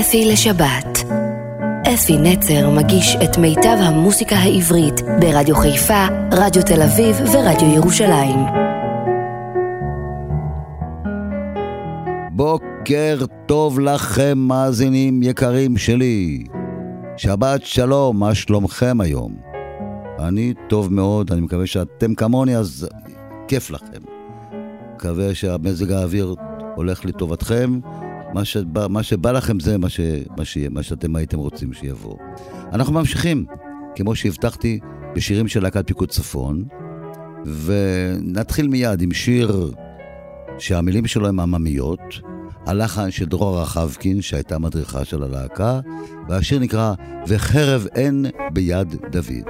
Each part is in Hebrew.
אפי לשבת. אפי נצר מגיש את מיטב המוסיקה העברית ברדיו חיפה, רדיו תל אביב ורדיו ירושלים. בוקר טוב לכם, מאזינים יקרים שלי. שבת שלום, מה שלומכם היום? אני טוב מאוד, אני מקווה שאתם כמוני, אז כיף לכם. מקווה שהמזג האוויר הולך לטובתכם. מה שבא, מה שבא לכם זה מה, ש, מה, ש, מה שאתם הייתם רוצים שיבוא. אנחנו ממשיכים, כמו שהבטחתי, בשירים של להקת פיקוד צפון, ונתחיל מיד עם שיר שהמילים שלו הן עממיות, הלחן של דרור רחבקין, שהייתה מדריכה של הלהקה, והשיר נקרא "וחרב אין ביד דוד".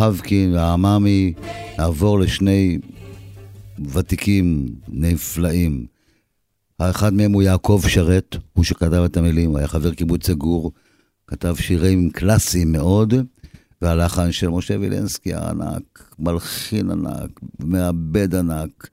חבקין והעממי, נעבור לשני ותיקים נפלאים. האחד מהם הוא יעקב שרת, הוא שכתב את המילים, היה חבר קיבוץ סגור, כתב שירים קלאסיים מאוד, והלחן של משה וילנסקי הענק, מלחין ענק, מעבד ענק,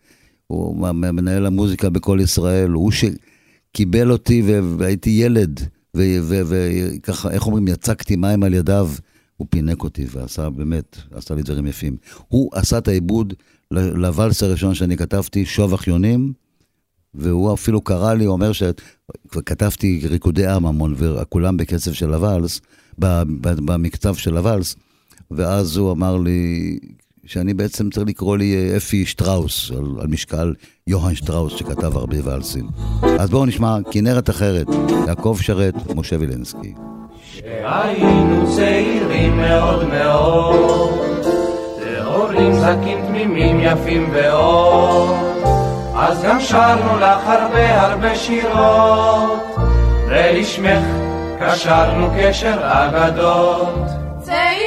הוא מנהל המוזיקה בכל ישראל, הוא שקיבל אותי והייתי ילד, וככה, איך אומרים, יצקתי מים על ידיו. הוא פינק אותי ועשה באמת, עשה לי דברים יפים. הוא עשה את העיבוד לוואלס הראשון שאני כתבתי, שוב אחיונים, והוא אפילו קרא לי, אומר שכתבתי ריקודי עם המון, וכולם בקצב של הוואלס, במקצב של הוואלס, ואז הוא אמר לי שאני בעצם צריך לקרוא לי אפי שטראוס, על, על משקל יוהאן שטראוס, שכתב הרבה ואלסים. אז בואו נשמע כנרת אחרת, יעקב שרת, משה וילנסקי. כשהיינו צעירים מאוד מאוד, להורים זקים תמימים יפים ואור, אז גם שרנו לך הרבה הרבה שירות, ולשמך קשרנו קשר אגדות. צעירה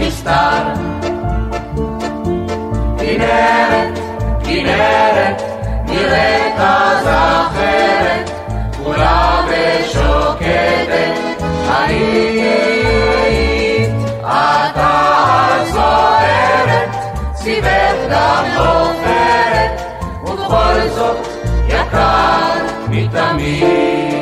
נסתר. כנרת, כנרת, נראית אז אחרת, כולה ושוקטת, היית, אתה זוהרת, סביבך גם עופרת, ובכל זאת יקר מתמיד.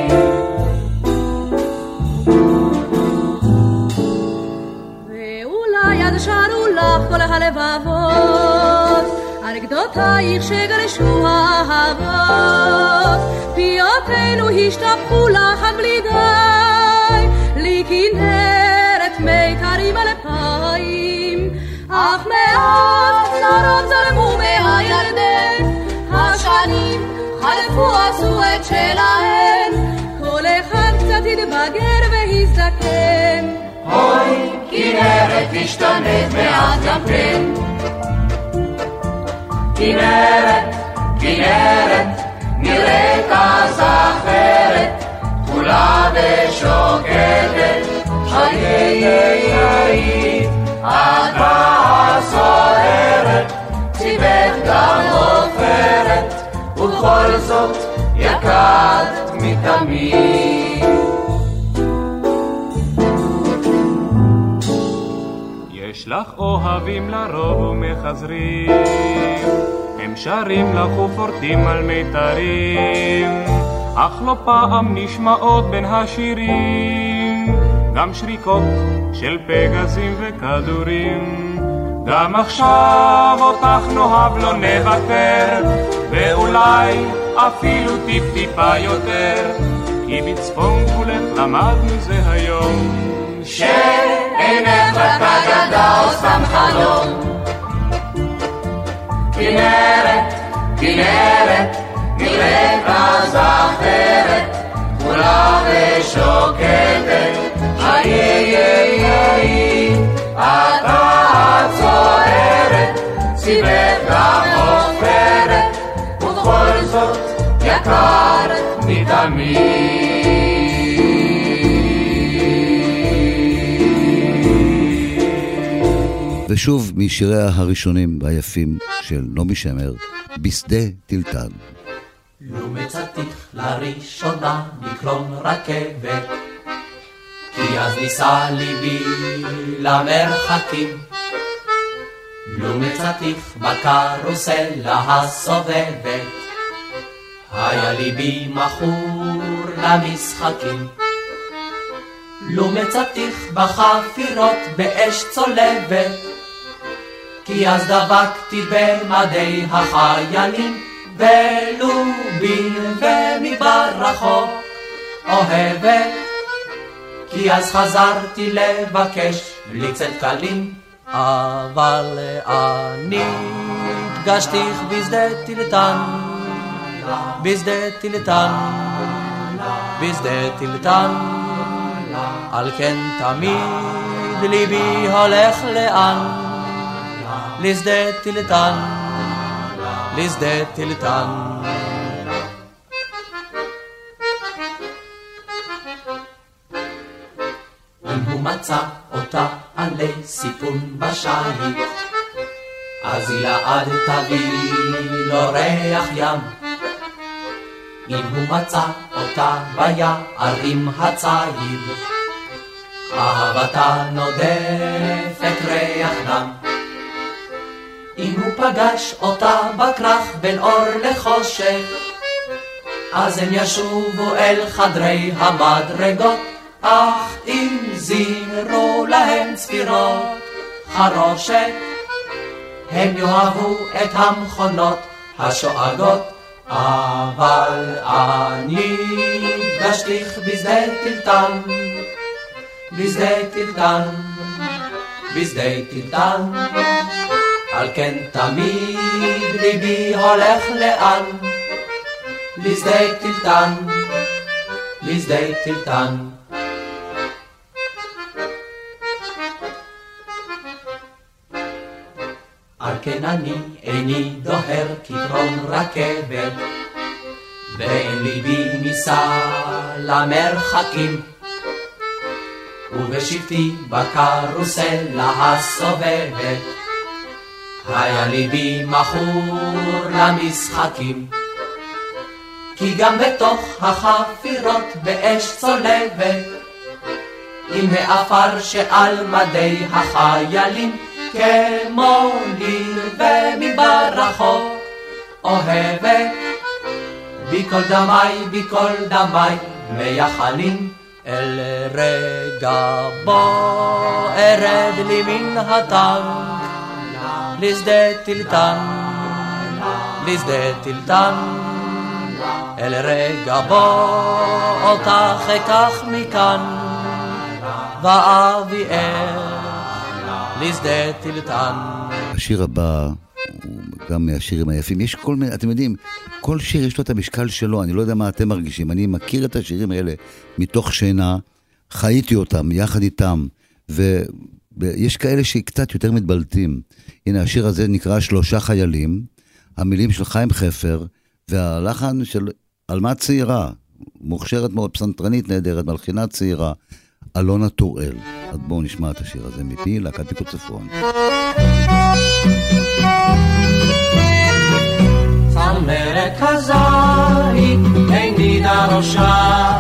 לך כל הלבבות. אנקדותייך שגרשו האהבות, פיותינו השתפכו עד בלי די, לי כנרת מיתרים אלפיים, אך מאז צרות זרמו מהירדן, השנים חלפו עשו את שלהן, כל אחד קצת התבגר והזדקן. אוי, כנרת השתנית מאז גם כן. כנרת, כנרת, נראית אז אחרת, כולה ושוקטת, היית, היית, אתה סוערת, ציבך גם עופרת, ובכל זאת יקרת מתמיד. לך אוהבים לרוב ומחזרים, הם שרים לך ופורטים על מיתרים, אך לא פעם נשמעות בין השירים, גם שריקות של פגזים וכדורים. גם עכשיו אותך נאהב לא נוותר, ואולי אפילו טיפ-טיפה יותר, כי בצפון גבולך למדנו זה היום. שאינך רק אגדה או סתם חלום. כנרת, כנרת, נראית אז אחרת, כולה ושוקטת, היי היי היי, אתה צוערת, ציבך גם עופרת, ובכל זאת יקרת מתמיד. ושוב משיריה הראשונים והיפים של נעמי שמר, בשדה טילטן. לו מצאתיך לראשונה בקרון רכבת, כי אז ניסה ליבי למרחקים. לו מצאתיך בקרוסלה הסובבת, היה ליבי מכור למשחקים. לו מצאתיך בחפירות באש צולבת, כי אז דבקתי במדי החיילים, ולובין ומדבר רחוק אוהבת, כי אז חזרתי לבקש בלי צאת קלים, אבל אני פגשתיך בשדה טילטן, בשדה טילטן, בשדה טילטן, על כן תמיד ליבי הולך לאן, לשדה טילטן. לשדה טילטן. הוא מצא אותה עלי סיפון בשיט, אז לעד תביא לו ריח ים. אם הוא מצא אותה ביערים הציד, אהבתה נודפת ריח דם. אם הוא פגש אותה בכרך בין אור לחושך, אז הם ישובו אל חדרי המדרגות, אך אם זימרו להם צפירות חרושת, הם יאהבו את המכונות השואגות, אבל אני פגשתיך בשדה טילטן, בשדה טילטן, בשדה טילטן. על כן תמיד ליבי הולך לאן? לשדה טילטן, לשדה טילטן. על כן אני איני דוהר כתרון רכבת, ואין ליבי נישא למרחקים. ובשבטי בקרוסלה הסובבת. היה ליבי מכור למשחקים, כי גם בתוך החפירות באש צולבת, עם העפר שעל מדי החיילים, כמו לי ומדבר רחוק אוהבת. בכל דמי, בכל דמי, מייחלים אל רגע בו ארד לי מן הטנק לשדה טילטן, לשדה טילטן אל רגע בו אותך אקח מכאן ואביאך לשדה טילטן. השיר הבא הוא גם מהשירים היפים. יש כל מיני, אתם יודעים, כל שיר יש לו את המשקל שלו, אני לא יודע מה אתם מרגישים. אני מכיר את השירים האלה מתוך שינה, חייתי אותם יחד איתם, ויש כאלה שקצת יותר מתבלטים. הנה, השיר הזה נקרא שלושה חיילים, המילים של חיים חפר, והלחן של עלמה צעירה, מוכשרת מאוד, פסנתרנית נהדרת, מלחינה צעירה, אלונה טוראל. אז בואו נשמע את השיר הזה מפי להקת פיקוד צפון. צמרת הזית הנידה ראשה,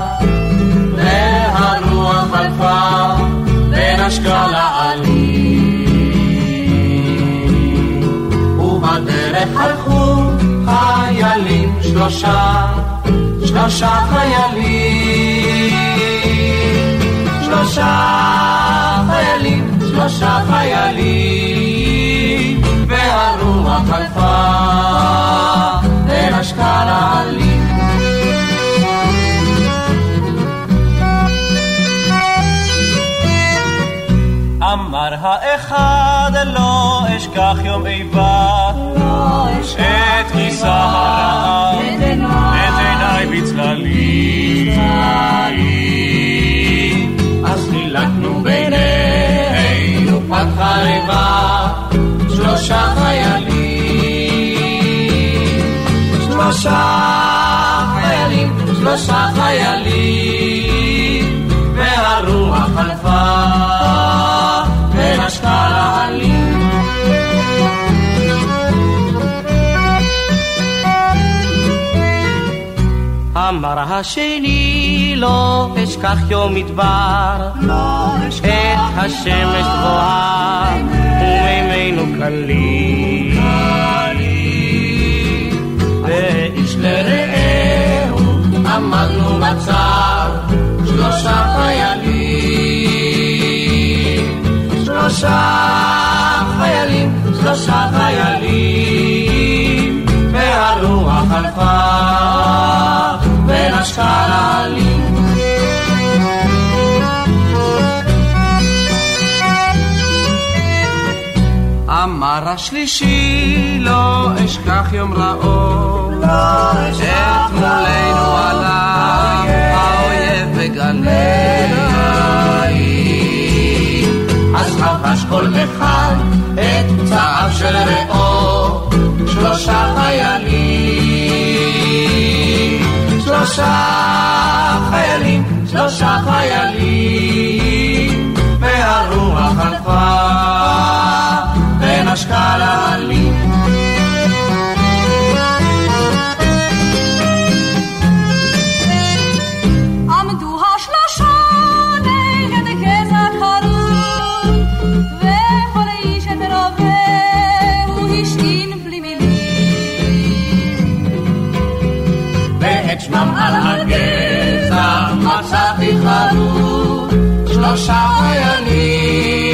והרוח חלפה ונשקה לעלים. חיילים שלושה, שלושה חיילים. שלושה חיילים, שלושה חיילים, והרוח חלפה ונשקה לעלים. אמר האחד לא אשכח יום איבה את כיסה את עיניי בצללים. אז חילקנו בינינו פת חרבה שלושה חיילים. שלושה חיילים שלושה חיילים. והרוח חלפה ונשקה לעלים אמר השני לא אשכח יום מדבר את השמש גבוהה ומימינו קלים. ואיש לרעהו עמדנו בצד שלושה חיילים. שלושה חיילים שלושה חיילים והרוח חלפה ונשקה לעלים אמר השלישי לא אשכח יום רעו את מולנו עלה האויב בגלי אז חבש כל אחד את צעיו של רעו שלושה חיילים שלושה חיילים שלושה חיילים. והרוח חלפה ונשקה לעלים על הגזע מצאתי חרוב שלושה חיילים.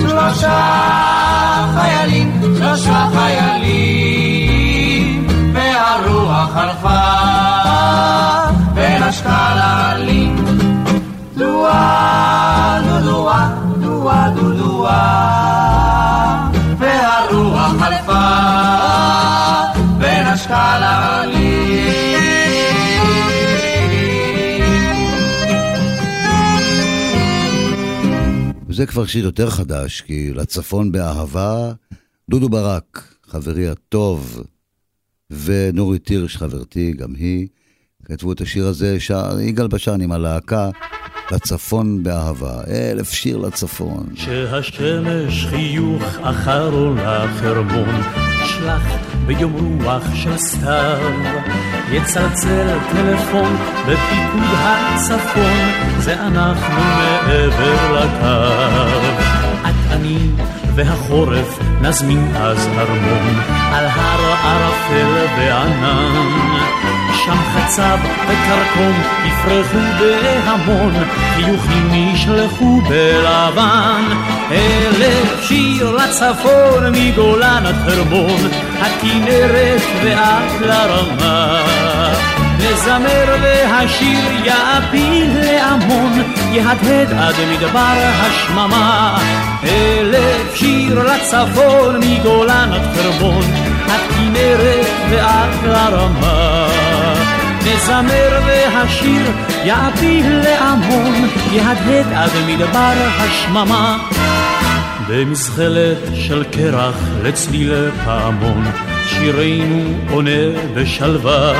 שלושה חיילים שלושה חיילים. והרוח חלפה ונשקה לעלים דואה דודואה דואה דודואה כבר שיר יותר חדש, כי לצפון באהבה, דודו ברק, חברי הטוב, ונורית הירש, חברתי, גם היא, כתבו את השיר הזה, שר, יגאל בשן עם הלהקה, לצפון באהבה, אלף שיר לצפון. שהשמש חיוך אחרון לחרמון, שלח ביום רוח של סתיו, יצלצל טלפון בפיקוד הצפון, זה אנחנו מעבר לקו. את אני והחורף נזמין אז הרמון על הר ערפל וענן. שם חצב וכרכום יפרחו בהמון, חיוכים ישלחו בלבן. אלף שיר לצפון מגולן עד חרמון, הכנרת ועד לרמה. נזמר והשיר יעפיל להמון, יהדהד עד מדבר השממה. אלף שיר לצפון מגולן עד חרמון, הכנרת ועד לרמה. נזמר והשיר יעפיל להמון, יהדהד עד מדבר השממה. במזחלת של קרח לצליל פעמון, שירנו עונה בשלווה.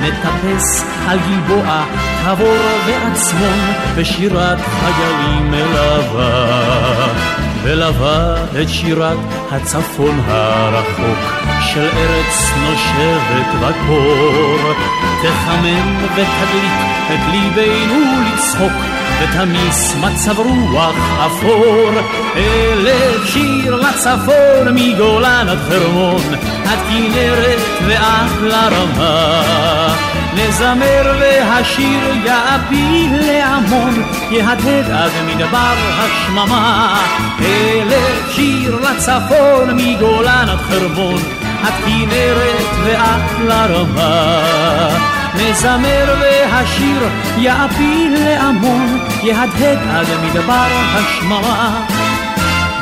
נטפס על גלבוע, תבור ועצמון, בשירת חיילים מלווה. ולווה את שירת הצפון הרחוק, של ארץ נושבת בקור. תחמם ותדליק את ליבנו לצחוק, ותמיס מצב רוח אפור. אלף שיר לצפון מגולן עד חרמון, עד כנרת ועד לרמה. נזמר והשיר יעפיל להמון, יהדהד עד מדבר השממה. אלף שיר לצפון מגולן עד חרמון, עד כנרת ועד לרמה. נזמר והשיר יעפיל להמון, יהדהד עד מדבר השממה.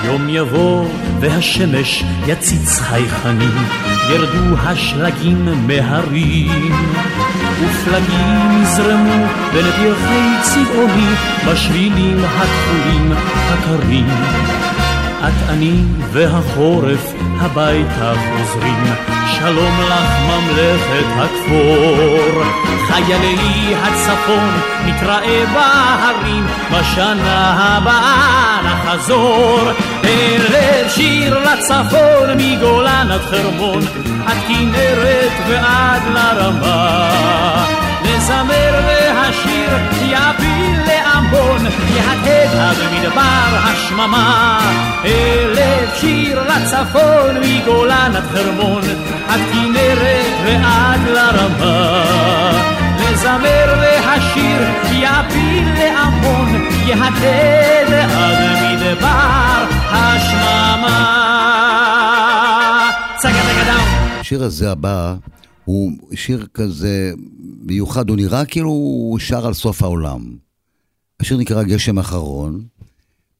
יום יבוא והשמש יציץ חייכנים, ירדו השלגים מהרים, ופלגים יזרמו בין פרחי צבעוני, בשבילים הכחולים הקרים. את אני והחורף הביתה חוזרים, שלום לך ממלכת הכפור. חיילי הצפון נתראה בהרים, בשנה הבאה נחזור. אלף שיר לצפון מגולן עד חרמון, עד כנרת ועד לרמה. נזמר והשיר יפיל להמון, יהדהד עד מדבר השממה. אלף שיר לצפון מגולן עד חרמון, עד כנרת ועד לרמה. נזמר והשיר יפיל להמון, יהדהד עד מדבר השממה. השיר הזה הבא הוא שיר כזה מיוחד, הוא נראה כאילו הוא שר על סוף העולם. השיר נקרא גשם אחרון,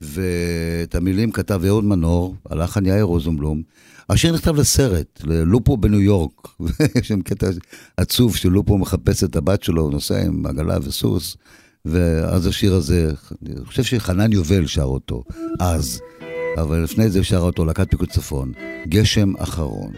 ואת המילים כתב אהוד מנור, הלחן יאיר רוזנבלום. השיר נכתב לסרט, ללופו בניו יורק, ויש שם קטע עצוב שלופו מחפש את הבת שלו, הוא נוסע עם עגלה וסוס, ואז השיר הזה, אני חושב שחנן יובל שר אותו, אז, אבל לפני זה שר אותו להקת פיקוד צפון, גשם אחרון.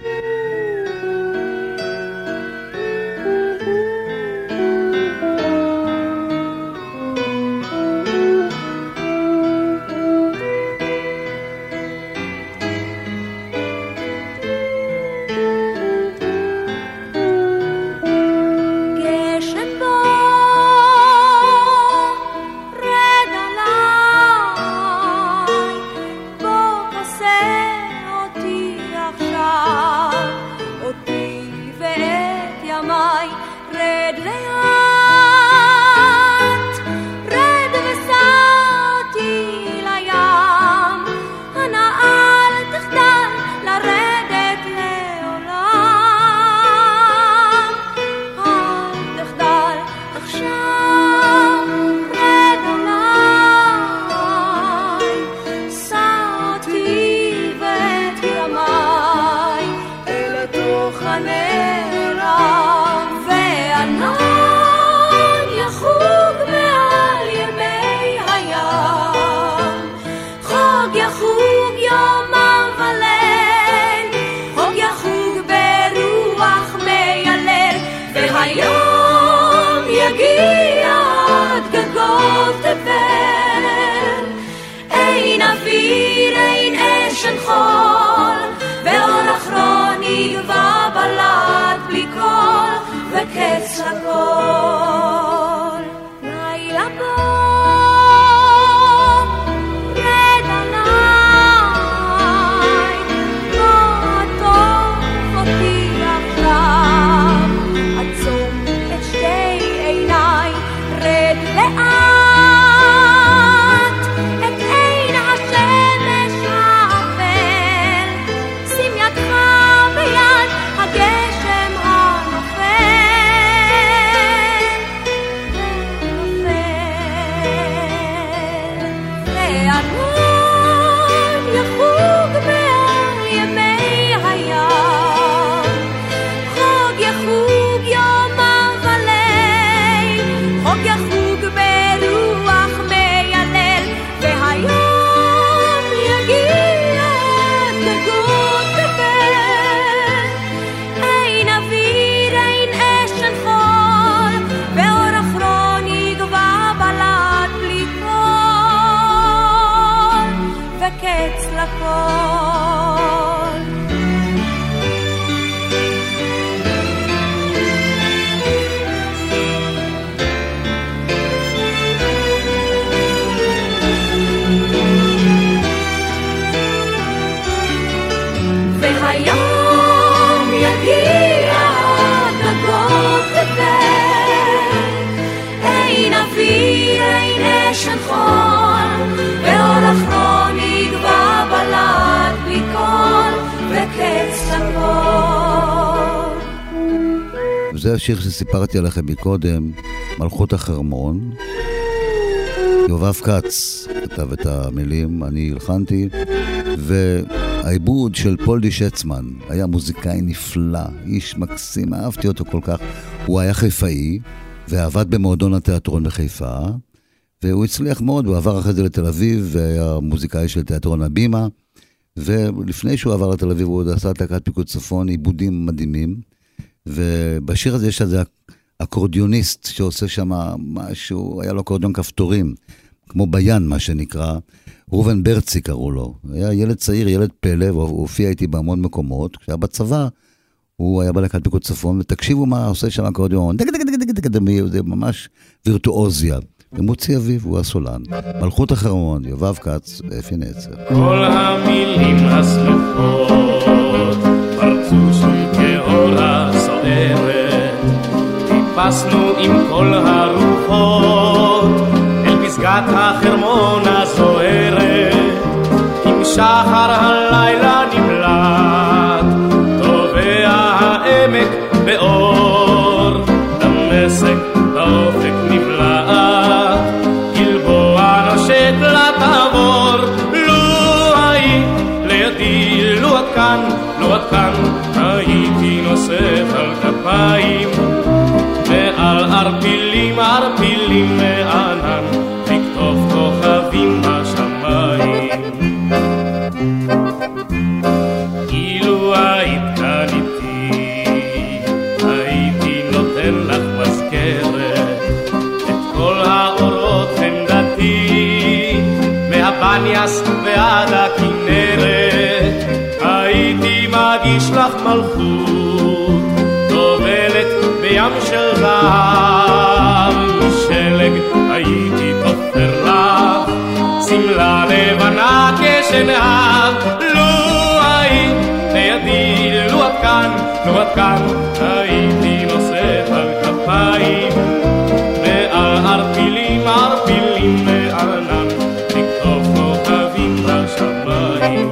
השיר שסיפרתי עליכם מקודם, מלכות החרמון. יובב כץ כתב את המילים, אני הלחנתי, והעיבוד של פולדי שצמן היה מוזיקאי נפלא, איש מקסים, אהבתי אותו כל כך. הוא היה חיפאי, ועבד במועדון התיאטרון בחיפה, והוא הצליח מאוד, הוא עבר אחרי זה לתל אביב, והיה מוזיקאי של תיאטרון הבימה, ולפני שהוא עבר לתל אביב הוא עוד עשה את להקת פיקוד צפון, עיבודים מדהימים, ובשיר הזה יש איזה אקורדיוניסט שעושה שם משהו, היה לו אקורדיון כפתורים, כמו ביין, מה שנקרא. ראובן ברצי קראו לו. היה ילד צעיר, ילד פלא, והוא הופיע איתי בהמון מקומות. כשהיה בצבא, הוא היה בלהקת פיקוד צפון, ותקשיבו מה עושה שם אקורדיון. זה ממש וירטואוזיה. ומוצי אביב הוא הסולן. מלכות החרמון, יובב כץ ואפי נצר. כל המילים הסלופות טיפסנו עם כל הרוחות אל פסגת החרמון הזוהרת עם שחר הלילה זהב, משלג הייתי תופר לך, שמלה לבנה כשנהב, לו היית לידי, לו את כאן, לו את כאן, הייתי נושא על כפיים, ועל ערפילים, ערפילים לענן, לכתוב כוכבים בשמיים.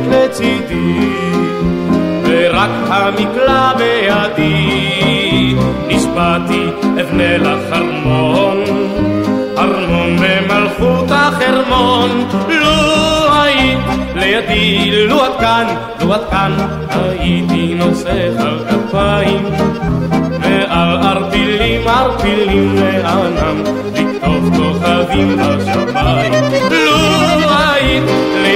נמצאת לצידי, ורק המקלע בידי, נשבעתי אבנה לך ארמון. ארמון במלכות החרמון, לו היית לידי, לו את כאן, לו את כאן, הייתי נושא על כפיים, ועל ערפילים, ערפילים לענם, לכתוב כוכבים בשמיים. לו היית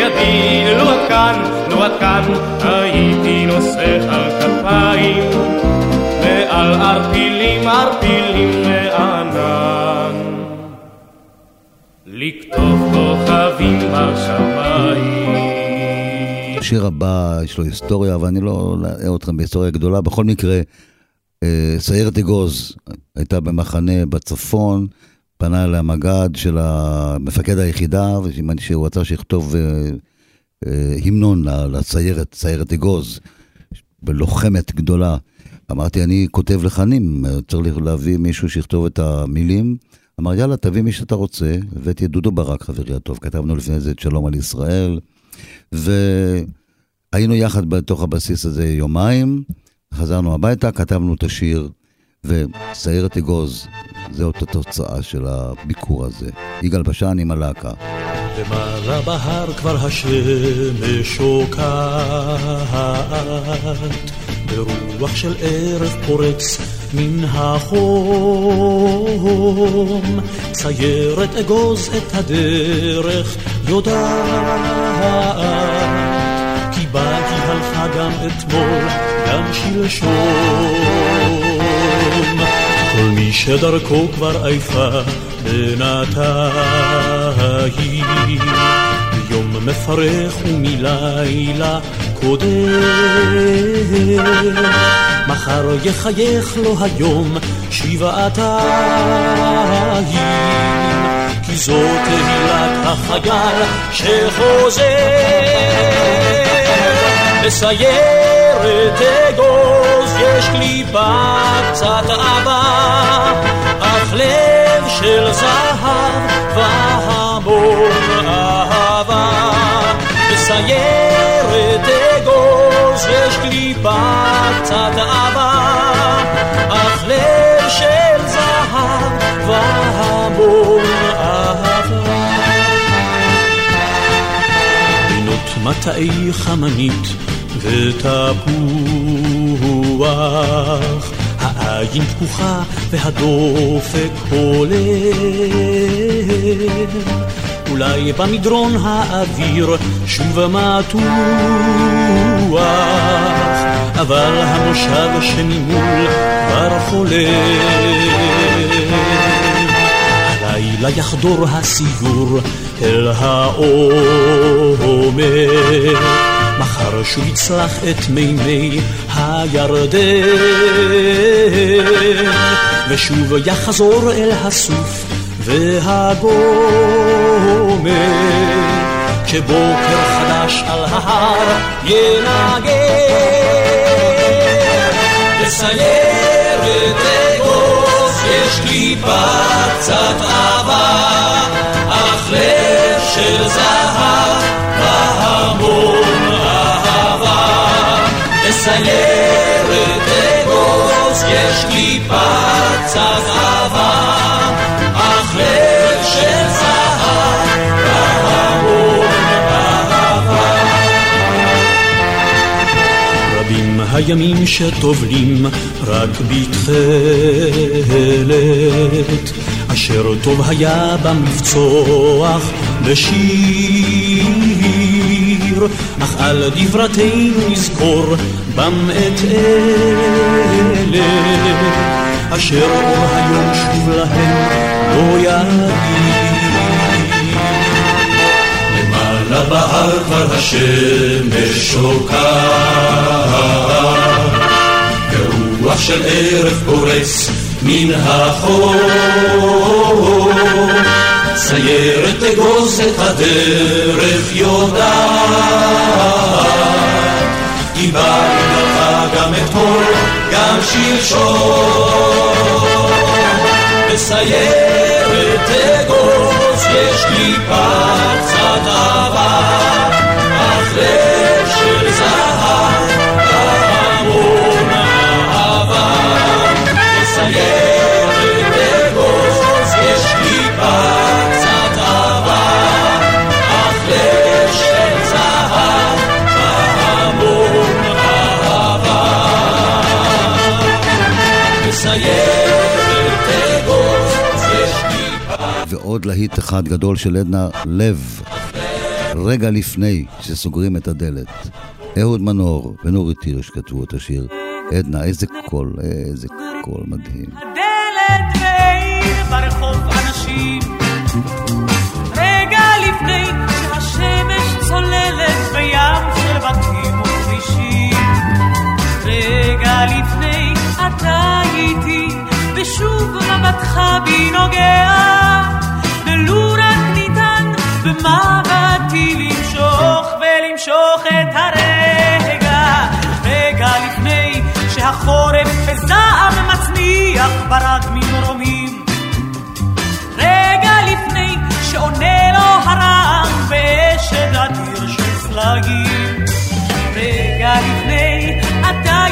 לידי, לו את כאן, לו את כאן, הייתי נושא על כפיים, ועל ערפילים, ערפילים לענן. לכתוב כוכבים בשמיים. השיר הבא, יש לו היסטוריה, אבל אני לא אלאה אתכם בהיסטוריה גדולה. בכל מקרה, אה, סיירת אגוז הייתה במחנה בצפון, פנה אליה מג"ד של מפקד היחידה, וסימן שהוא רצה שיכתוב אה, אה, המנון ל- לסיירת, סיירת אגוז, בלוחמת גדולה. אמרתי, אני כותב לחנים, צריך להביא מישהו שיכתוב את המילים. אמר, יאללה, תביא מי שאתה רוצה. הבאתי את דודו ברק, חברי הטוב, כתבנו לפני זה את שלום על ישראל. והיינו יחד בתוך הבסיס הזה יומיים, חזרנו הביתה, כתבנו את השיר, וסיירת אגוז, זאת התוצאה של הביקור הזה. יגאל בשן עם הלהקה. למעלה בהר כבר השמש שוקעת, ברוח של ערב פורץ מן החום. סיירת אגוז את הדרך יודעת, כי בה היא הלכה גם אתמול, גם שלשום. כל מי שדרכו כבר עייפה בינתיים, יום מפרך ומלילה קודם. מחר יחייך לו היום שבעתיים, כי זאת תהילת החייל שחוזר. בסיירת אגוז יש קליפה קצת עבה, אך לב של זהב והמון אהבה. בסיירת אגוז יש קליפה קצת עבה, אך לב של זהב והמון אהבה. בינות מטעי חמנית ותפוח, העין פקוחה והדופק הולם. אולי במדרון האוויר שוב מתוח, אבל המושב שממול כבר חולם. הלילה יחדור הסיור אל העומר. מחר שוב יצלח את מימי הירדן, ושוב יחזור אל הסוף והגומר, כשבוקר חדש על ההר ינגן. בסיירת אגוז יש קליפה קצת עבה, אך לב של זהב בסיירת אגוז יש קליפה קצת עבה, אך לב של זהב והמון אהבה. רבים הימים שטובלים רק בתכלת, אשר טוב היה במבצוח בשיר, אך על דברתנו נזכור בם את אלה, אשר אור היום שוב להם לא יגיד. למעלה בהר כבר השמש שוקעת, ורוח של ערב פורס מן החור. סיירת אגוז את הדרך יודעת, דיברנו לך גם אתמול, גם שלשום. בסיירת אגוז יש קליפה קצת אהבה, אך ועוד להיט אחד גדול של עדנה, לב. רגע לפני שסוגרים את הדלת. אהוד מנור ונורית הירש כתבו את השיר. עדנה, איזה קול, איזה קול מדהים. הדלת ואין ברחוב אנשים רגע לפני שהשמש צוללת בים של בתים וכבישים רגע לפני אתה איתי ושוב מבטך בי נוגע. ולו רק ניתן במבטי למשוך ולמשוך את הרגע. רגע לפני שהחורף בזעם מצניח ברד ממרומים רגע לפני שעונה לו הרעם באשד אדיר של סלעים רגע לפני אתה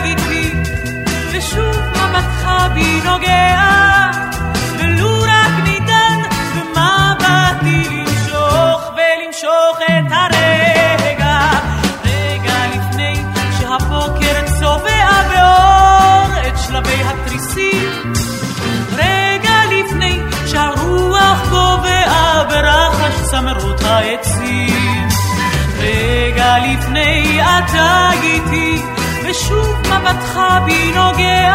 זג איתי, ושוב מבטך בי נוגע,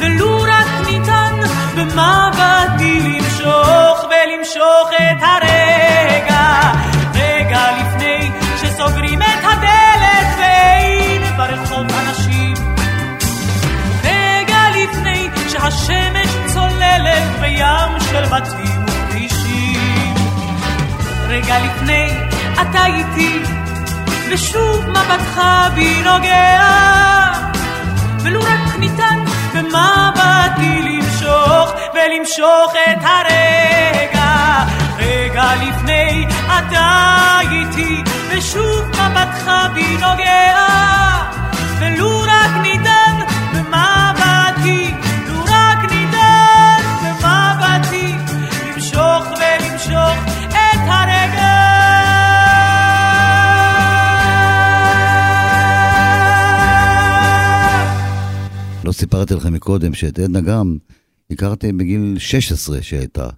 ולו רק ניתן במבטי למשוך ולמשוך את הרגע. רגע לפני שסוגרים את הדלת ואין ברחוב אנשים. רגע לפני שהשמש צוללת בים של בתים וכבישים. רגע לפני אתה איתי ושוב מבטך בי נוגע, ולו רק ניתן במבטי למשוך, ולמשוך את הרגע. רגע לפני, אתה איתי, ושוב מבטך בי נוגע, ולו רק ניתן סיפרתי לכם מקודם שאת עדנה גם הכרתי בגיל 16 שהייתה,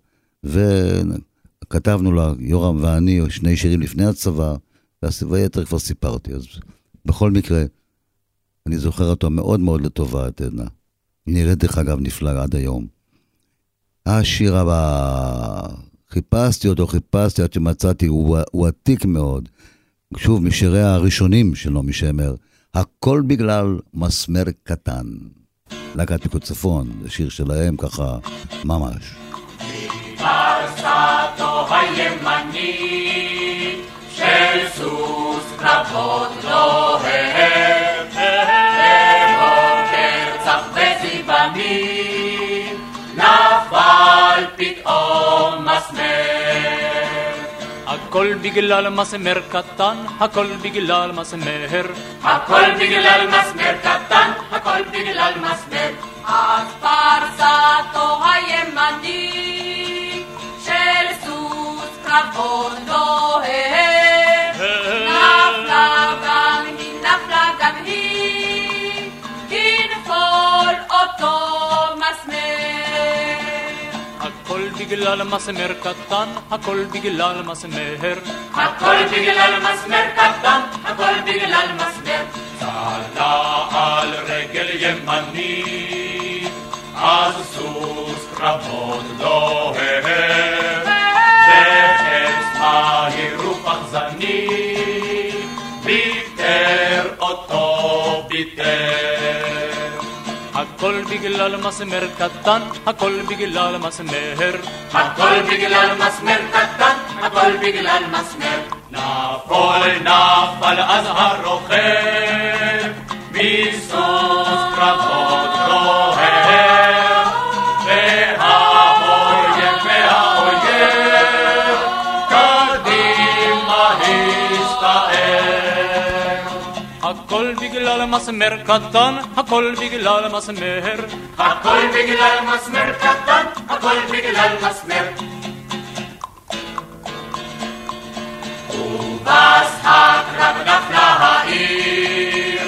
וכתבנו לה, יורם ואני, שני שירים לפני הצבא, והיתר כבר סיפרתי. אז בכל מקרה, אני זוכר אותו מאוד מאוד לטובה, את עדנה. נראית דרך אגב נפלא עד היום. השיר הבא, חיפשתי אותו, חיפשתי עד שמצאתי, הוא, הוא עתיק מאוד. שוב, משיריה הראשונים של נעמי שמר, הכל בגלל מסמר קטן. להקת פיקוד צפון, זה שיר שלהם ככה, ממש. מפרסתו הימני של נפל פתאום מסמר. הכל בגלל מסמר קטן, הכל בגלל מסמר. הכל בגלל מסמר קטן, הכל בגלל מסמר. אז פרסתו הימני של סוס קרבות דוהר. נפלה גם היא, נפלה גם היא, תנפול אותו בגלל מסמר קטן, הכל בגלל מסמר. הכל בגלל מסמר קטן, הכל בגלל מסמר. צלה על רגל ימני, אז סוס קרבות דוהר. בחץ מהיר ופחזני, ביטר אותו ביטר. הכל בגלל מסמר קטן, הכל בגלל מסמר. הכל בגלל מסמר קטן, הכל בגלל מסמר. נפול נפל אז הרוכב, מסוס קרבות בגלל מסמר קטן, הכל בגלל מסמר. הכל בגלל מסמר קטן, הכל בגלל מסמר. ובס הקרב נפלה העיר,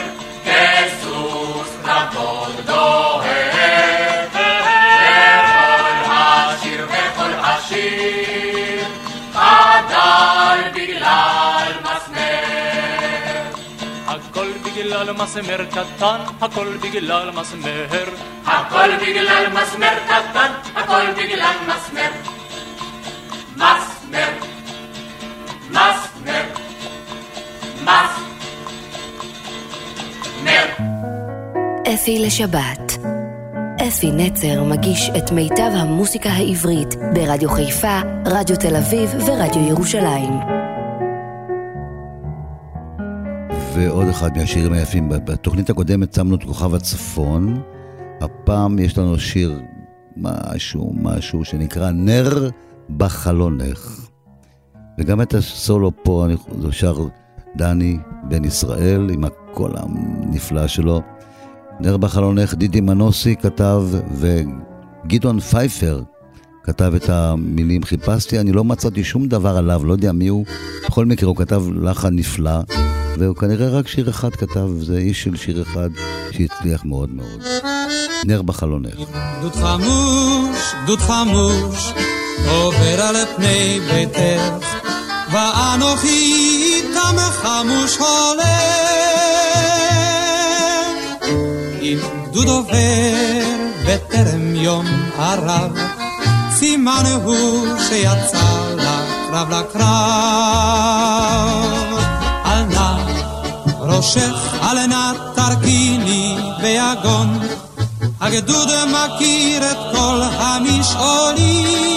כסוס קרבות דוהר. וכל השיר וכל השיר, חדל בגלל בגלל מסמר קטן, הכל בגלל מסמר. הכל בגלל מסמר קטן, הכל בגלל מסמר. מסמר, מסמר, מסמר. אפי לשבת. אפי נצר מגיש את מיטב המוסיקה העברית ברדיו חיפה, רדיו תל אביב ורדיו ירושלים. ועוד אחד מהשירים היפים. בתוכנית הקודמת שמנו את כוכב הצפון. הפעם יש לנו שיר, משהו, משהו שנקרא נר בחלונך. וגם את הסולו פה, אני שר דני בן ישראל, עם הקול הנפלא שלו. נר בחלונך, דידי מנוסי כתב, וגדעון פייפר כתב את המילים. חיפשתי, אני לא מצאתי שום דבר עליו, לא יודע מי הוא. בכל מקרה, הוא כתב לחן נפלא, והוא כנראה רק שיר אחד כתב, זה איש של שיר אחד שהצליח מאוד מאוד. נר בחלונך. גדוד חמוש, גדוד חמוש, עובר על פני ביתך, ואנוכי איתם חמוש הולך. אם גדוד עובר בטרם יום ערב, סימן הוא שיצא לקרב לקרב. ראשך, אל נא תרכיני ביגון, הגדוד מכיר את כל המשעולים.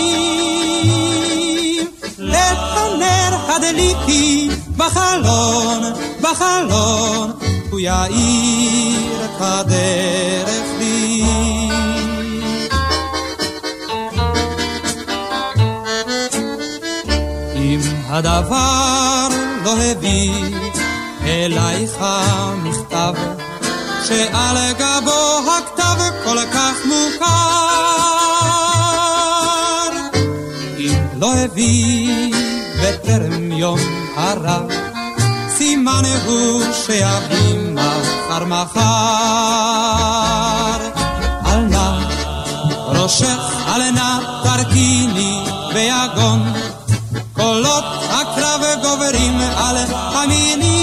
הנר הדליקי בחלון, בחלון, הוא יאיר את הדרך לי. אם הדבר לא הביא אלייך מכתב, שעל גבו הכתב כל כך מוכר. אם לא הביא בטרם יום הרב, סימן הוא שיביא מחר מחר. אל נא ראשך, אל נא תרכיני ביגון, קולות הקרב גוברים על המינים.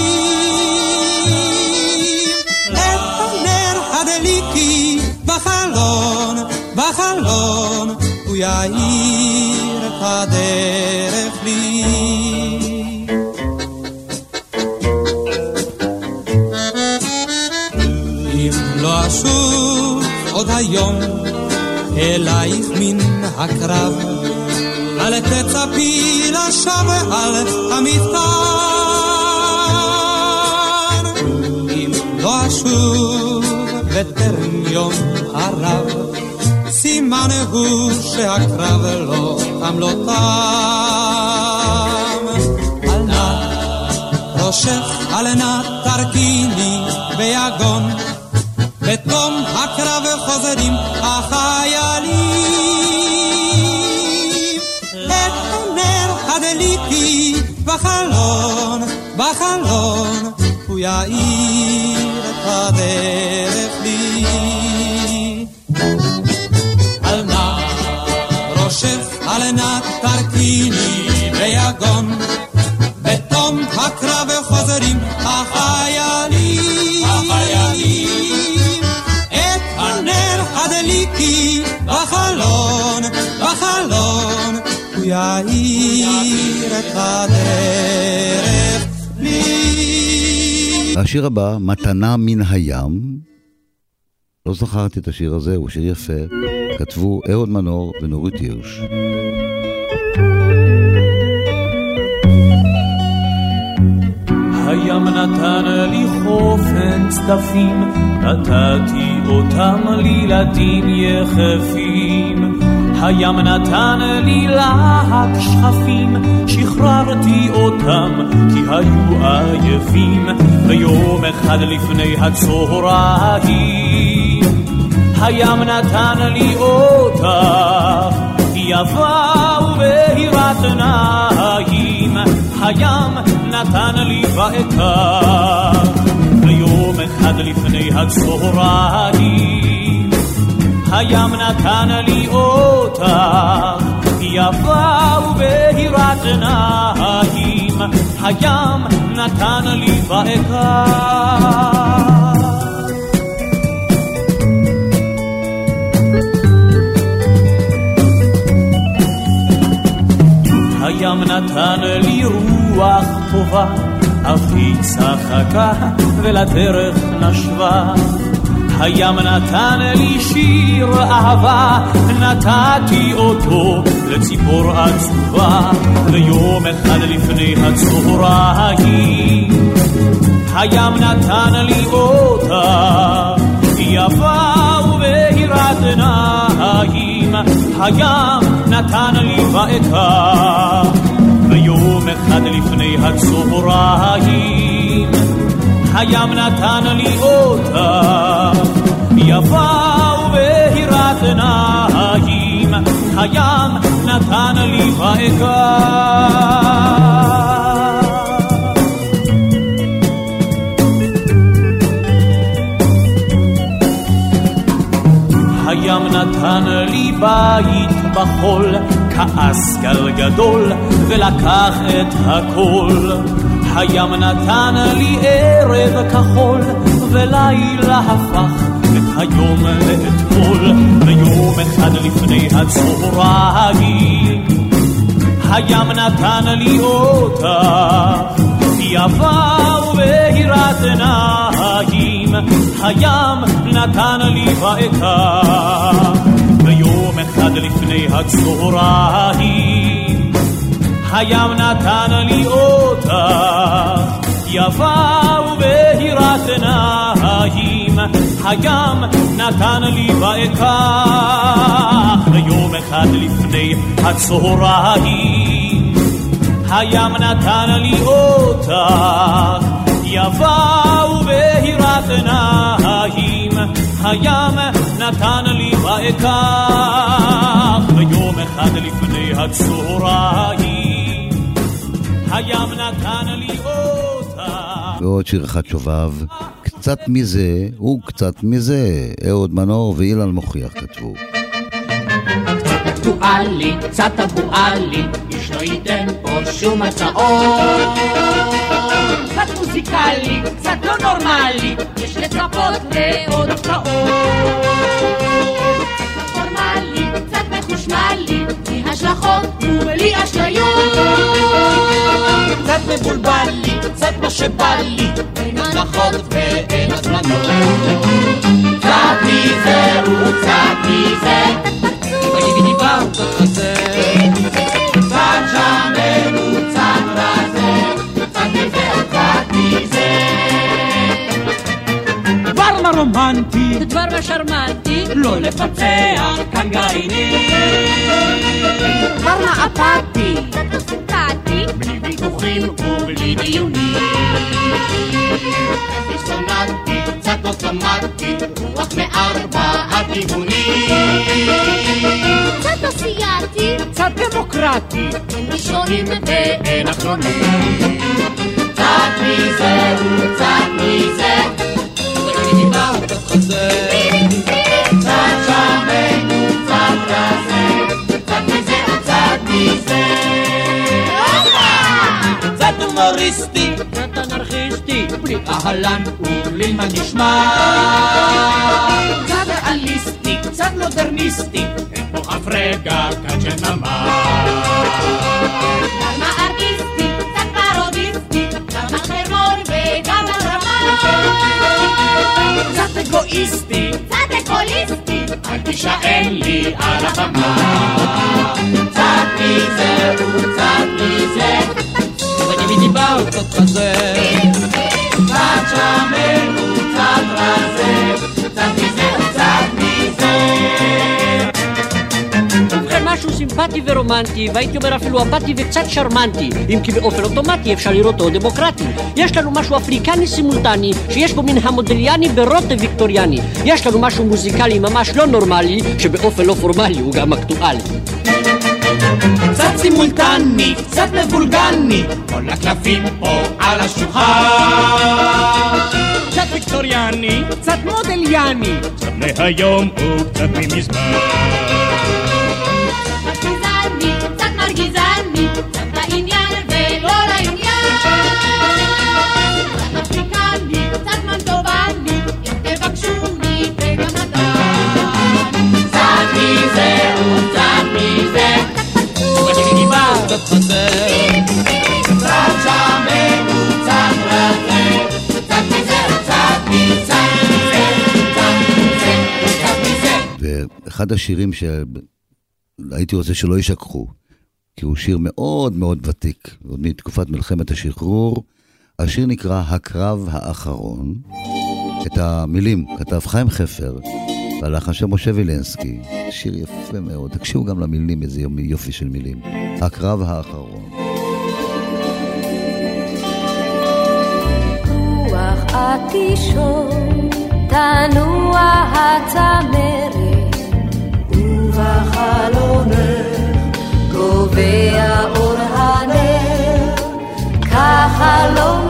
בחלון, הוא יאיר את הדרך לי. אם לא אשוב עוד היום אלייך מן הקרב, אל תצפי לשווא על המפתן. אם לא אשוב בטרם יום הרב, סימן הוא שהקרב לא תם לא תם. אל נא ראשך, אל נא תרכיני ביגון, בתום הקרב חוזרים החיילים. את הנר הדליקי בחלון, בחלון, הוא יאיר את הדרך חוזרים החיילים. החיילים. את הנר הדליקי בחלון, בחלון, הוא יאיר את הדרך. השיר הבא, מתנה מן הים. לא זכרתי את השיר הזה, הוא שיר יפה. כתבו אהוד מנור ונורית הירש. הים נתן לי חופן צדפים, נתתי אותם לילדים יחפים. הים נתן לי להק שכפים, שחררתי אותם, כי היו עייפים, ויום אחד לפני הצהריים. הים נתן לי אותך, יפה ובהירת עיניים, הים נתן לי ואקח, ויום אחד לפני הצהריים. הים נתן לי אותך, יפה ובהירת עיניים, הים נתן לי ואקח. הים נתן לי רוח טובה, אף היא צחקה ולדרך נשבה. הים נתן לי שיר אהבה, נתתי אותו לציפור עצובה, ויום אחד לפני הצהריים. הים נתן לי אותה, יפה ובהירת עיניים, הים נתן לי ואקח, ויום אחד לפני הצהריים. הים נתן לי אותה, יפה ובהירת עיניים, הים נתן לי ואקח. נתן לי בית בחול, כעס גל גדול, ולקח את הכל. הים נתן לי ערב כחול, ולילה הפך את היום לאתמול, ויום אחד לפני הצהריים. הים נתן לי אותך, יפה ובהירת עיניים, הים נתן לי ואקח, ויום אחד לפני הצהריים. הים נתן לי אותה, יפה ובהירת עיניים, הים נתן לי ואקח, ויום אחד לפני הצהריים, הים נתן לי אותה, יפה עיניים, הים נתן לי ואקח, ויום אחד לפני הצהריים, הים נתן לי אותה. ועוד שיר אחד שובב, קצת מזה וקצת מזה, אהוד מנור ואילן מוכיח כתבו. אקטואלי, קצת אבואלי, איש לא ייתן פה שום הצעות. קצת מוזיקלי, קצת לא נורמלי, יש לצפות לעוד הפתעות. קצת פורמלי, קצת מחושמלי, בלי השלכות ובלי אשליות. קצת מבולבל לי, קצת מה שבא לי, בין הנחות ואין הזמנות. קצת מזה וקצת מזה בגידי באו כזה קצת שמנו, קצת רזה קצת מזה וקצת מזה דבר מה רומנטי דבר מה שרמנטי לא לפצח כאן גרעינים דבר מה אפאתי סימפטי בלי ויכוחים ובלי דיונים קצת דיסוננטי, קצת אוטומטי רוח מארבע הכיוונים קצת אסייתי קצת דמוקרטי. אין ראשונים ואין אחרונים. קצת מזה וקצת מזה. קצת חזה קצת שמנו, קצת רזה קצת מזה. וקצת מזה קצת הומוריסטי. קצת אנרכיסטי בלי אהלן ובלי מה נשמע קצת ריאליסטי קצת מודרניסטי אין פה אף רגע כאן של קצת אגואיסטי, קצת אקוליסטי אל תישען לי על הבמה. קצת מזה וקצת מזה, וגידי באו קצת חזה. שמן סימפטי ורומנטי, והייתי אומר אפילו אמפתי וקצת שרמנטי, אם כי באופן אוטומטי אפשר לראותו דמוקרטי. יש לנו משהו אפריקני סימולטני, שיש בו מן המודליאני ברוטב ויקטוריאני. יש לנו משהו מוזיקלי ממש לא נורמלי, שבאופן לא פורמלי הוא גם אקטואלי. סימולטני, קצת מבולגני, כל הקלפים פה על השולחן. קצת ויקטוריאני, קצת מודליאני, קצת מהיום וקצת ממזמן. קצת חזה. קצת. ואחד השירים שהייתי רוצה שלא יישכחו, כי הוא שיר מאוד מאוד ותיק, עוד מתקופת מלחמת השחרור. השיר נקרא הקרב האחרון. את המילים כתב חיים חפר, והלחן של משה וילנסקי. שיר יפה מאוד, תקשיבו גם למילים, איזה יופי של מילים. הקרב האחרון. ובחלונך גובע אור הנר כחלום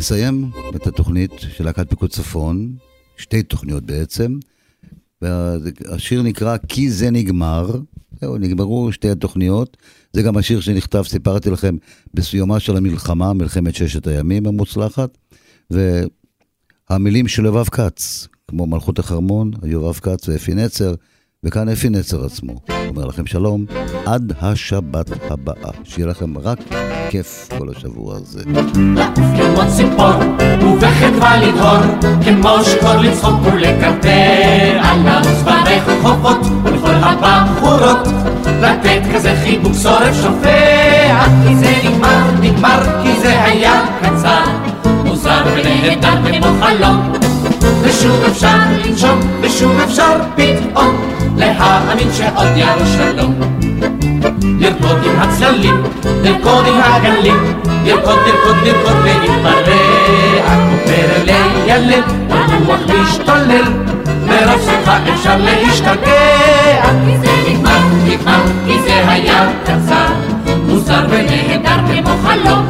מיני התוכנית של להקת פיקוד צפון, שתי תוכניות בעצם. והשיר נקרא כי זה נגמר, זהו, נגמרו שתי התוכניות. זה גם השיר שנכתב, סיפרתי לכם, בסיומה של המלחמה, מלחמת ששת הימים המוצלחת. והמילים של יובב כץ, כמו מלכות החרמון, יובב כץ ואפי נצר, וכאן אפי נצר עצמו. אומר לכם שלום, עד השבת הבאה. שיהיה לכם רק כיף כל השבוע הזה. לתת כזה חיבוק שורף שופע, כי זה נגמר, נגמר, כי זה היה קצר, מוזר ונהדר כמו חלום, ושוב אפשר לנשום, ושוב אפשר פתאום, להאמין שעוד יבוא שלום. לרקוד עם הצללים, לרקוד עם הגלים, לרקוד, לרקוד, לרקוד ולהתפרע, כמו פרלי הלב, הרוח משתולל, מרוב שמחה אפשר להשתגע, כי זה נגמר, נגמר, כי זה היה קצר, מוזר ונהדר כמו חלום,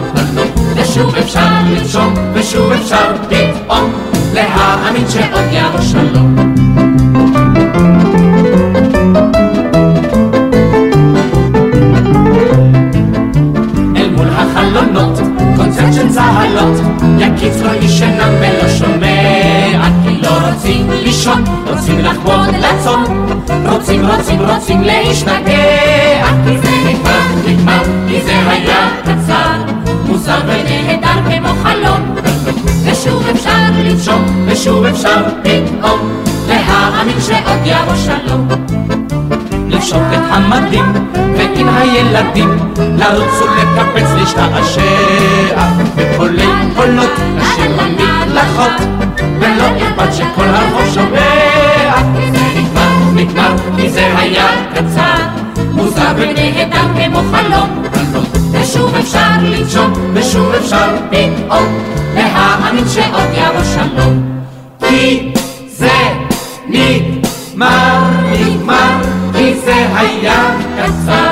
ושוב אפשר לנשום, ושוב אפשר פתאום, להאמין שעוד יבוא שלום. רוצים לחמוד לצון, רוצים, רוצים, רוצים להשתגע, כי זה נגמר, נגמר, כי זה היה קצר, מוזר ונהדר כמו חלום, ושוב אפשר לנשום, ושוב אפשר פתאום, להאמין שעוד יבוא שלום. לפשוט את המדים, ועם הילדים. לרוץ ולקפץ להשתעשע, וכולל קולות לשם המקלחות, ולא אכפת שכל הרחוב שומע, נגמר, כי זה היה קצר, מוזר ונהדר כמו חלום, ושוב אפשר לנשום, ושוב אפשר פתאום, להאמין שעוד יבוא שלום, כי זה נגמר, נגמר, כי זה היה קצר,